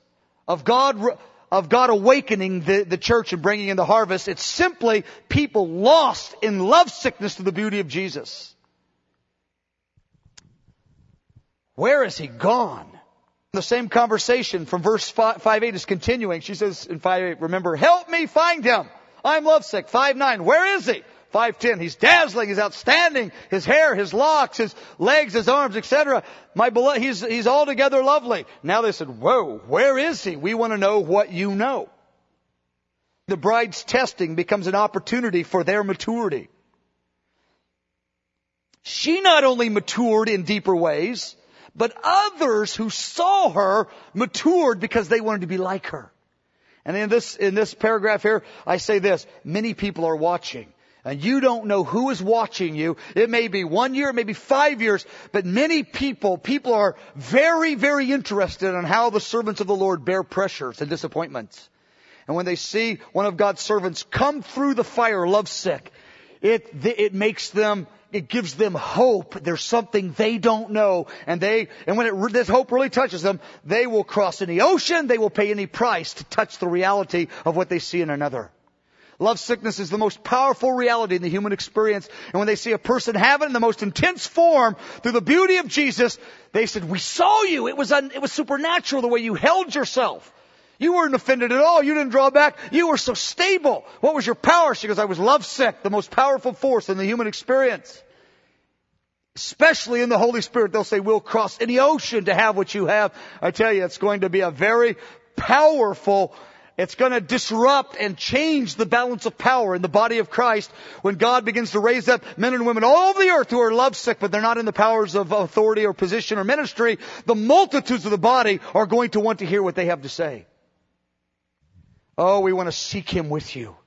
of God, of God awakening the, the church and bringing in the harvest. It's simply people lost in lovesickness to the beauty of Jesus. Where is he gone? The same conversation from verse 5, 5 8 is continuing. She says in 5 8, remember, help me find him. I'm lovesick. 5 9, where is he? 510, he's dazzling, he's outstanding, his hair, his locks, his legs, his arms, etc. My beloved, he's, he's altogether lovely. Now they said, whoa, where is he? We want to know what you know. The bride's testing becomes an opportunity for their maturity. She not only matured in deeper ways, but others who saw her matured because they wanted to be like her. And in this, in this paragraph here, I say this, many people are watching. And you don't know who is watching you. It may be one year, it may be five years, but many people, people are very, very interested in how the servants of the Lord bear pressures and disappointments. And when they see one of God's servants come through the fire lovesick, it, it makes them it gives them hope. There's something they don't know. And they, and when it, this hope really touches them, they will cross any ocean, they will pay any price to touch the reality of what they see in another. Love sickness is the most powerful reality in the human experience. And when they see a person have it in the most intense form through the beauty of Jesus, they said, we saw you. It was, un, it was supernatural the way you held yourself. You weren't offended at all. You didn't draw back. You were so stable. What was your power? She goes, I was lovesick, the most powerful force in the human experience. Especially in the Holy Spirit, they'll say, we'll cross any ocean to have what you have. I tell you, it's going to be a very powerful it's going to disrupt and change the balance of power in the body of Christ when God begins to raise up men and women all over the earth who are lovesick, but they're not in the powers of authority or position or ministry. The multitudes of the body are going to want to hear what they have to say. Oh, we want to seek Him with you.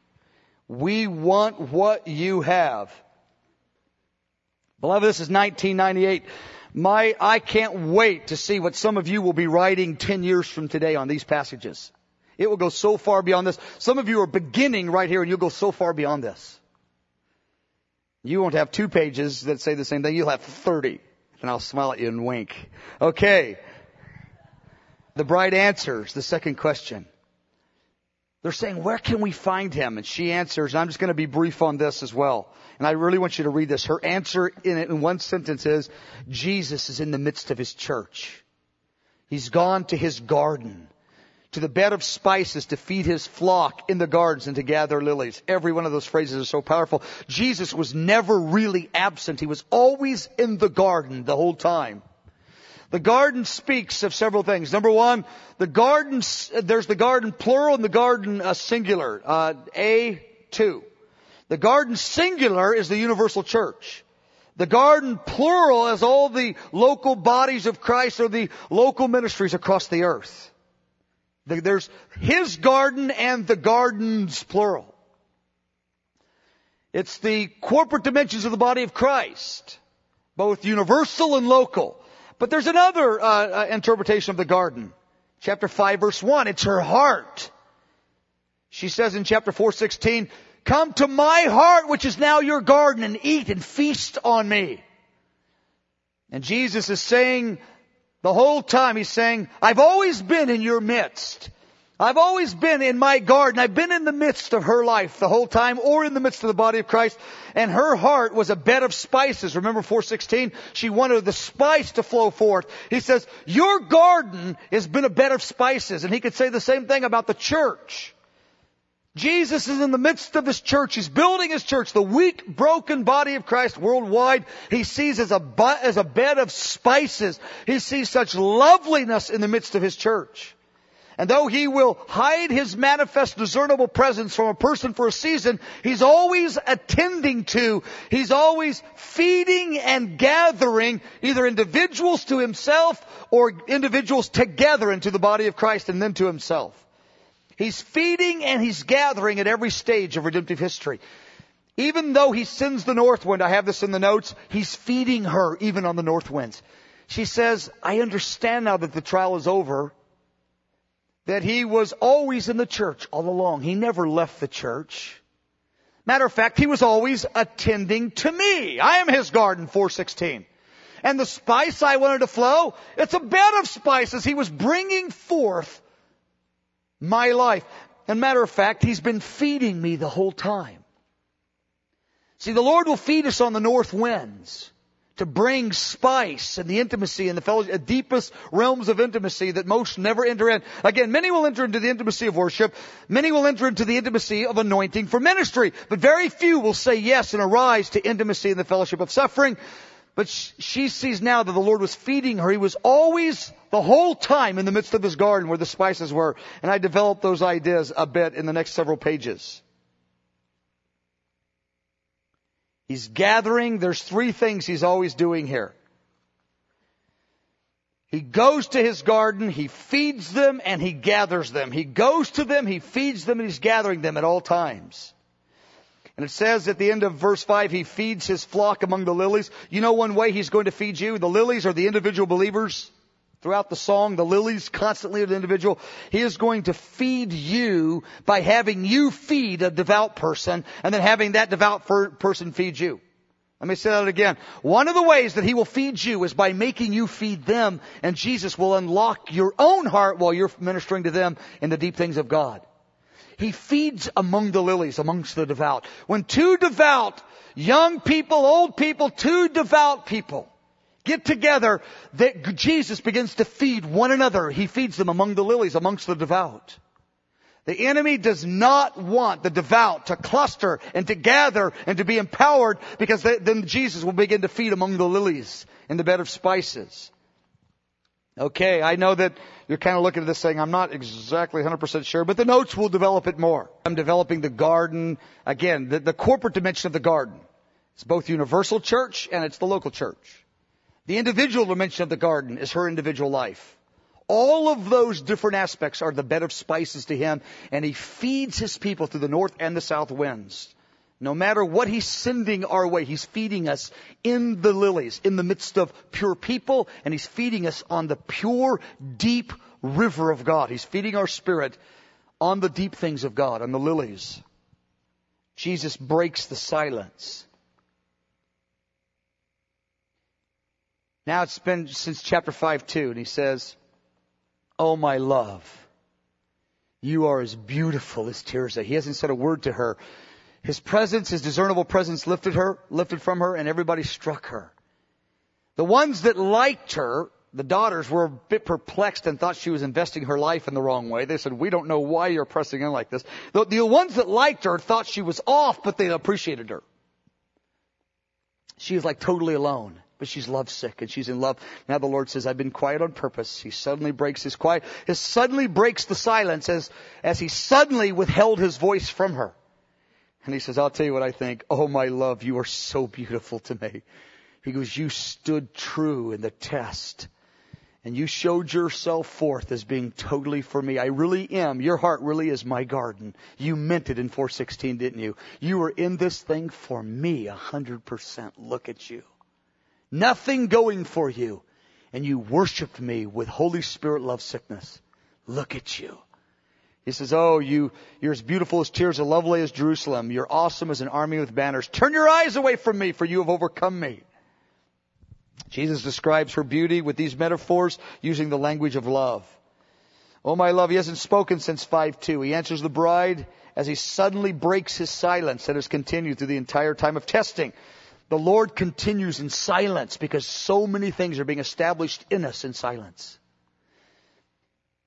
We want what you have. Beloved, this is 1998. My, I can't wait to see what some of you will be writing 10 years from today on these passages. It will go so far beyond this. Some of you are beginning right here and you'll go so far beyond this. You won't have two pages that say the same thing. You'll have 30. And I'll smile at you and wink. Okay. The bride answers the second question. They're saying, where can we find him? And she answers, and I'm just going to be brief on this as well. And I really want you to read this. Her answer in in one sentence is, Jesus is in the midst of his church. He's gone to his garden, to the bed of spices to feed his flock in the gardens and to gather lilies. Every one of those phrases is so powerful. Jesus was never really absent. He was always in the garden the whole time. The garden speaks of several things. Number one, the garden, there's the garden plural and the garden uh, singular. Uh, A, two. The garden singular is the universal church. The garden plural is all the local bodies of Christ or the local ministries across the earth. There's His garden and the gardens plural. It's the corporate dimensions of the body of Christ, both universal and local. But there's another uh, uh, interpretation of the garden. Chapter 5 verse 1, it's her heart. She says in chapter 4:16, "Come to my heart which is now your garden and eat and feast on me." And Jesus is saying the whole time he's saying, "I've always been in your midst." I've always been in my garden. I've been in the midst of her life the whole time or in the midst of the body of Christ. And her heart was a bed of spices. Remember 416? She wanted the spice to flow forth. He says, your garden has been a bed of spices. And he could say the same thing about the church. Jesus is in the midst of his church. He's building his church, the weak, broken body of Christ worldwide. He sees as a, as a bed of spices. He sees such loveliness in the midst of his church. And though he will hide his manifest discernible presence from a person for a season, he's always attending to, he's always feeding and gathering either individuals to himself or individuals together into the body of Christ and then to himself. He's feeding and he's gathering at every stage of redemptive history. Even though he sends the north wind, I have this in the notes, he's feeding her even on the north winds. She says, I understand now that the trial is over that he was always in the church all along. He never left the church. Matter of fact, he was always attending to me. I am his garden, 416. And the spice I wanted to flow, it's a bed of spices. He was bringing forth my life. And matter of fact, he's been feeding me the whole time. See, the Lord will feed us on the north winds to bring spice and the intimacy and the fellowship, uh, the deepest realms of intimacy that most never enter in. Again, many will enter into the intimacy of worship. Many will enter into the intimacy of anointing for ministry. But very few will say yes and arise to intimacy in the fellowship of suffering. But she sees now that the Lord was feeding her. He was always the whole time in the midst of his garden where the spices were. And I developed those ideas a bit in the next several pages. He's gathering. There's three things he's always doing here. He goes to his garden, he feeds them, and he gathers them. He goes to them, he feeds them, and he's gathering them at all times. And it says at the end of verse 5, he feeds his flock among the lilies. You know one way he's going to feed you? The lilies are the individual believers. Throughout the song, the lilies constantly are the individual. He is going to feed you by having you feed a devout person and then having that devout person feed you. Let me say that again. One of the ways that he will feed you is by making you feed them and Jesus will unlock your own heart while you're ministering to them in the deep things of God. He feeds among the lilies, amongst the devout. When two devout, young people, old people, two devout people get together, that Jesus begins to feed one another. He feeds them among the lilies, amongst the devout. The enemy does not want the devout to cluster and to gather and to be empowered because then Jesus will begin to feed among the lilies in the bed of spices. Okay, I know that you're kind of looking at this saying, I'm not exactly 100% sure, but the notes will develop it more. I'm developing the garden, again, the, the corporate dimension of the garden. It's both universal church and it's the local church. The individual dimension of the garden is her individual life. All of those different aspects are the bed of spices to him, and he feeds his people through the north and the south winds. No matter what he's sending our way, he's feeding us in the lilies, in the midst of pure people, and he's feeding us on the pure, deep river of God. He's feeding our spirit on the deep things of God, on the lilies. Jesus breaks the silence. Now it's been since chapter 5 2, and he says, Oh, my love, you are as beautiful as Tirzah. He hasn't said a word to her his presence, his discernible presence lifted her, lifted from her, and everybody struck her. The ones that liked her, the daughters were a bit perplexed and thought she was investing her life in the wrong way. They said, we don't know why you're pressing in like this. The, the ones that liked her thought she was off, but they appreciated her. She is like totally alone, but she's lovesick and she's in love. Now the Lord says, I've been quiet on purpose. He suddenly breaks his quiet, he suddenly breaks the silence as, as he suddenly withheld his voice from her. And he says, I'll tell you what I think. Oh, my love, you are so beautiful to me. He goes, you stood true in the test. And you showed yourself forth as being totally for me. I really am. Your heart really is my garden. You meant it in 416, didn't you? You were in this thing for me a hundred percent. Look at you. Nothing going for you. And you worshiped me with Holy Spirit love sickness. Look at you. He says, Oh, you, you're as beautiful as Tirzah as lovely as Jerusalem. You're awesome as an army with banners. Turn your eyes away from me, for you have overcome me. Jesus describes her beauty with these metaphors using the language of love. Oh, my love, he hasn't spoken since 5-2. He answers the bride as he suddenly breaks his silence that has continued through the entire time of testing. The Lord continues in silence because so many things are being established in us in silence.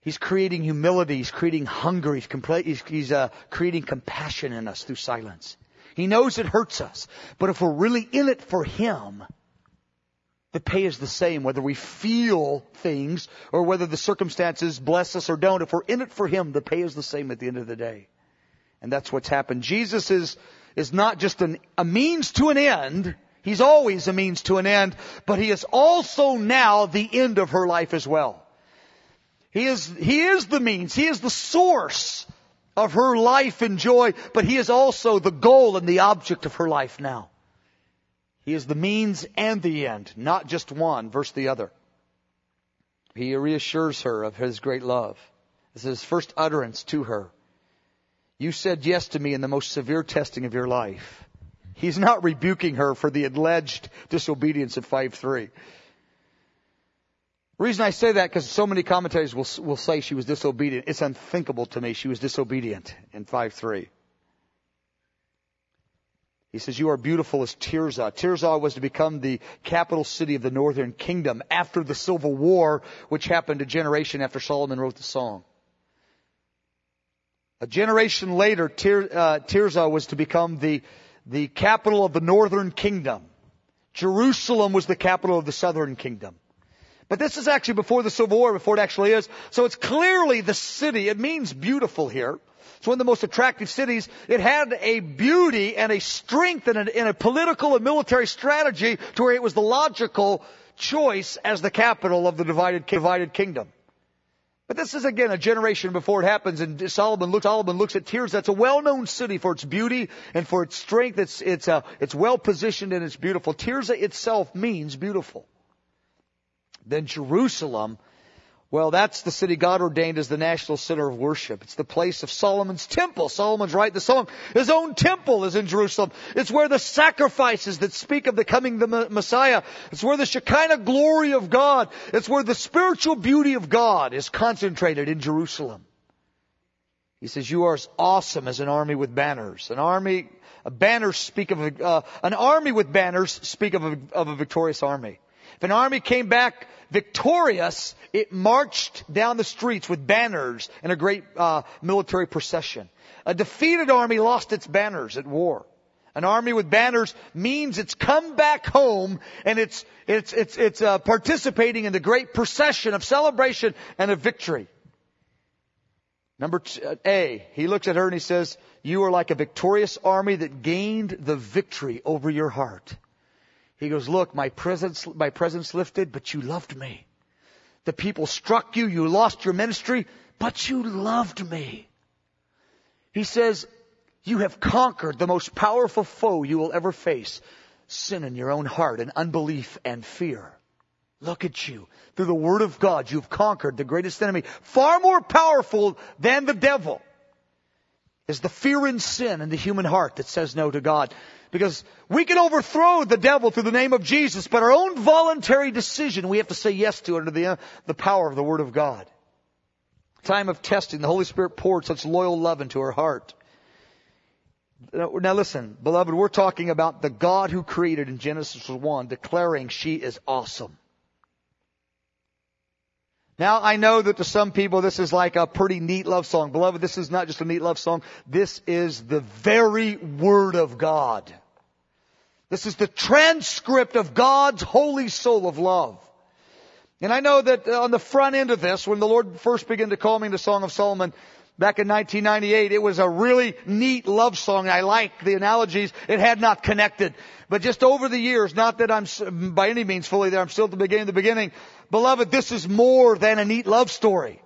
He's creating humility. He's creating hunger. He's, he's, he's uh, creating compassion in us through silence. He knows it hurts us. But if we're really in it for Him, the pay is the same, whether we feel things or whether the circumstances bless us or don't. If we're in it for Him, the pay is the same at the end of the day. And that's what's happened. Jesus is, is not just an, a means to an end. He's always a means to an end, but He is also now the end of her life as well. He is, He is the means. He is the source of her life and joy, but He is also the goal and the object of her life now. He is the means and the end, not just one versus the other. He reassures her of His great love. This is His first utterance to her. You said yes to me in the most severe testing of your life. He's not rebuking her for the alleged disobedience of 5-3. The reason I say that because so many commentators will, will say she was disobedient. It's unthinkable to me she was disobedient in 5-3. He says, you are beautiful as Tirzah. Tirzah was to become the capital city of the northern kingdom after the civil war, which happened a generation after Solomon wrote the song. A generation later, Tir, uh, Tirzah was to become the, the capital of the northern kingdom. Jerusalem was the capital of the southern kingdom. But this is actually before the Civil War, before it actually is. So it's clearly the city. It means beautiful here. It's one of the most attractive cities. It had a beauty and a strength and a, and a political and military strategy to where it was the logical choice as the capital of the divided, divided kingdom. But this is again a generation before it happens, and Solomon looks, Solomon looks at Tirzah. That's a well-known city for its beauty and for its strength. It's, it's, uh, it's well positioned and it's beautiful. Tirzah itself means beautiful. Then Jerusalem well, that's the city God ordained as the national center of worship. It's the place of Solomon's temple. Solomon's right the song. His own temple is in Jerusalem. It's where the sacrifices that speak of the coming of the Messiah. It's where the Shekinah glory of God. It's where the spiritual beauty of God is concentrated in Jerusalem. He says, you are as awesome as an army with banners. An army, banners speak of, a, uh, an army with banners speak of a, of a victorious army. If an army came back victorious, it marched down the streets with banners in a great uh, military procession. A defeated army lost its banners at war. An army with banners means it's come back home and it's it's it's it's uh, participating in the great procession of celebration and of victory. Number two, uh, A, he looks at her and he says, "You are like a victorious army that gained the victory over your heart." He goes, look, my presence, my presence lifted, but you loved me. The people struck you, you lost your ministry, but you loved me. He says, you have conquered the most powerful foe you will ever face, sin in your own heart and unbelief and fear. Look at you. Through the Word of God, you've conquered the greatest enemy, far more powerful than the devil is the fear and sin in the human heart that says no to God. Because we can overthrow the devil through the name of Jesus, but our own voluntary decision, we have to say yes to under the, uh, the power of the Word of God. Time of testing, the Holy Spirit poured such loyal love into her heart. Now listen, beloved, we're talking about the God who created in Genesis 1 declaring she is awesome. Now I know that to some people this is like a pretty neat love song. Beloved, this is not just a neat love song. This is the very Word of God. This is the transcript of God's holy soul of love. And I know that on the front end of this, when the Lord first began to call me into Song of Solomon, back in 1998, it was a really neat love song. I like the analogies. It had not connected. But just over the years, not that I'm by any means fully there, I'm still at the beginning of the beginning, Beloved, this is more than a neat love story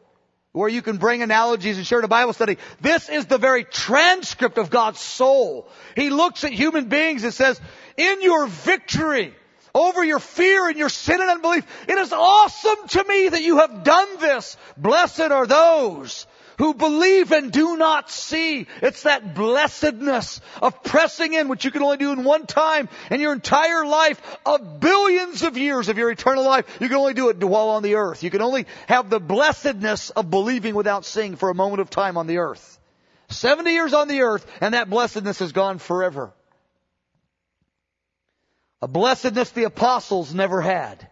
where you can bring analogies and share a Bible study. This is the very transcript of God's soul. He looks at human beings and says, in your victory over your fear and your sin and unbelief, it is awesome to me that you have done this. Blessed are those who believe and do not see. It's that blessedness of pressing in, which you can only do in one time in your entire life of billions of years of your eternal life. You can only do it while on the earth. You can only have the blessedness of believing without seeing for a moment of time on the earth. 70 years on the earth and that blessedness is gone forever. A blessedness the apostles never had.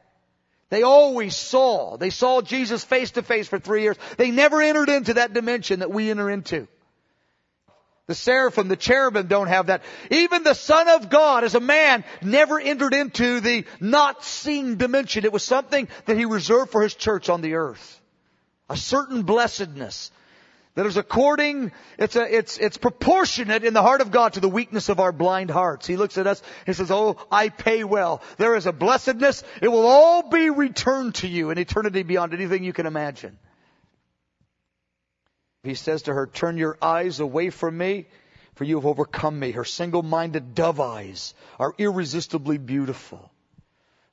They always saw. They saw Jesus face to face for three years. They never entered into that dimension that we enter into. The seraphim, the cherubim don't have that. Even the Son of God as a man never entered into the not seeing dimension. It was something that He reserved for His church on the earth. A certain blessedness that is according, it's a, it's, it's proportionate in the heart of God to the weakness of our blind hearts. He looks at us, He says, oh, I pay well. There is a blessedness. It will all be returned to you in eternity beyond anything you can imagine. He says to her, turn your eyes away from me, for you have overcome me. Her single-minded dove eyes are irresistibly beautiful.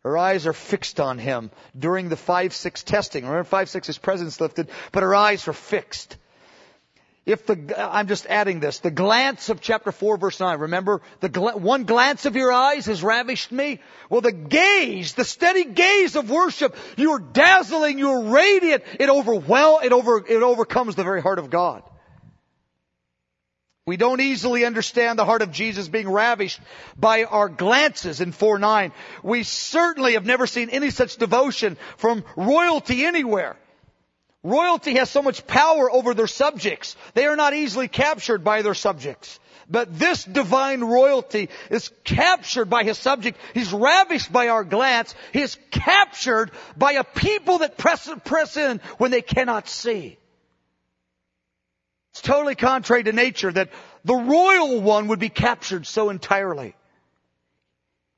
Her eyes are fixed on him during the 5-6 testing. Remember 5-6 is presence lifted, but her eyes are fixed. If the, I'm just adding this, the glance of chapter 4 verse 9, remember, the one glance of your eyes has ravished me? Well, the gaze, the steady gaze of worship, you're dazzling, you're radiant, it overwhel, it over, it overcomes the very heart of God. We don't easily understand the heart of Jesus being ravished by our glances in 4-9. We certainly have never seen any such devotion from royalty anywhere. Royalty has so much power over their subjects. They are not easily captured by their subjects. But this divine royalty is captured by his subject. He's ravished by our glance. He is captured by a people that press, press in when they cannot see. It's totally contrary to nature that the royal one would be captured so entirely.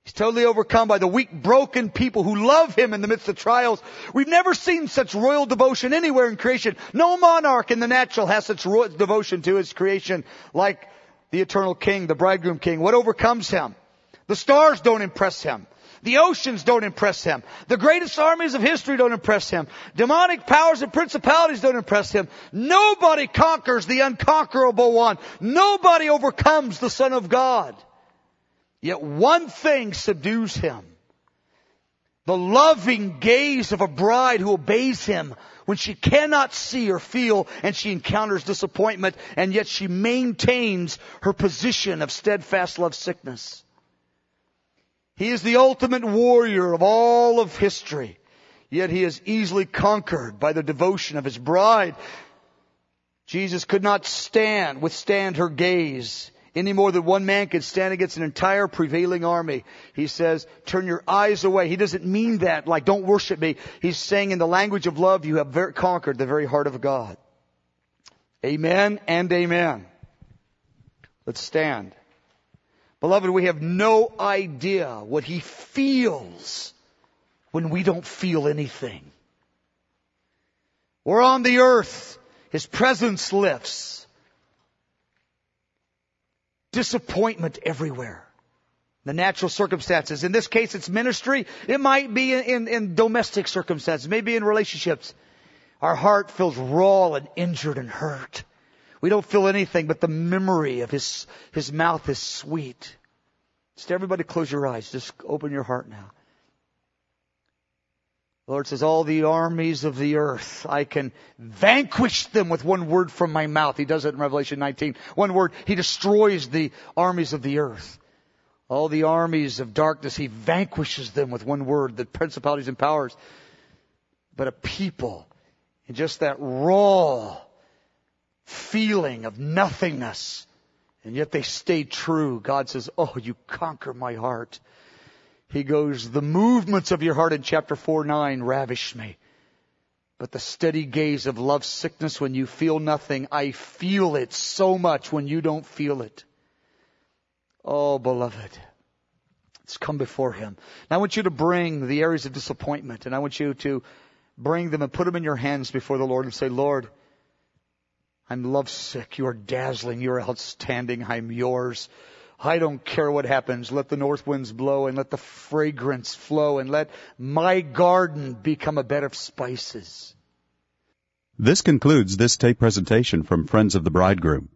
He's totally overcome by the weak, broken people who love him in the midst of trials. We've never seen such royal devotion anywhere in creation. No monarch in the natural has such royal devotion to his creation like the eternal king, the bridegroom king. What overcomes him? The stars don't impress him. The oceans don't impress him. The greatest armies of history don't impress him. Demonic powers and principalities don't impress him. Nobody conquers the unconquerable one. Nobody overcomes the Son of God. Yet one thing subdues him. The loving gaze of a bride who obeys him when she cannot see or feel and she encounters disappointment and yet she maintains her position of steadfast love sickness. He is the ultimate warrior of all of history, yet he is easily conquered by the devotion of his bride. Jesus could not stand, withstand her gaze any more than one man could stand against an entire prevailing army. He says, turn your eyes away. He doesn't mean that like don't worship me. He's saying in the language of love, you have very, conquered the very heart of God. Amen and amen. Let's stand. Beloved, we have no idea what he feels when we don't feel anything. We're on the earth. His presence lifts disappointment everywhere. The natural circumstances. In this case, it's ministry. It might be in, in, in domestic circumstances, maybe in relationships. Our heart feels raw and injured and hurt. We don't feel anything but the memory of his, his mouth is sweet. Just everybody close your eyes. Just open your heart now. The Lord says, all the armies of the earth, I can vanquish them with one word from my mouth. He does it in Revelation 19. One word, He destroys the armies of the earth. All the armies of darkness, He vanquishes them with one word, the principalities and powers. But a people, in just that raw feeling of nothingness, and yet they stay true. God says, oh, you conquer my heart. He goes, the movements of your heart in chapter 4, 9 ravish me. But the steady gaze of love sickness when you feel nothing, I feel it so much when you don't feel it. Oh, beloved. Let's come before Him. Now I want you to bring the areas of disappointment and I want you to bring them and put them in your hands before the Lord and say, Lord, I'm lovesick. You are dazzling. You are outstanding. I'm yours. I don't care what happens. Let the north winds blow and let the fragrance flow and let my garden become a bed of spices. This concludes this tape presentation from Friends of the Bridegroom.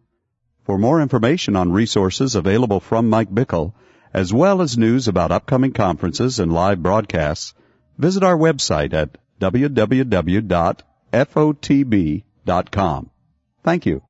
For more information on resources available from Mike Bickle, as well as news about upcoming conferences and live broadcasts, visit our website at www.fotb.com. Thank you.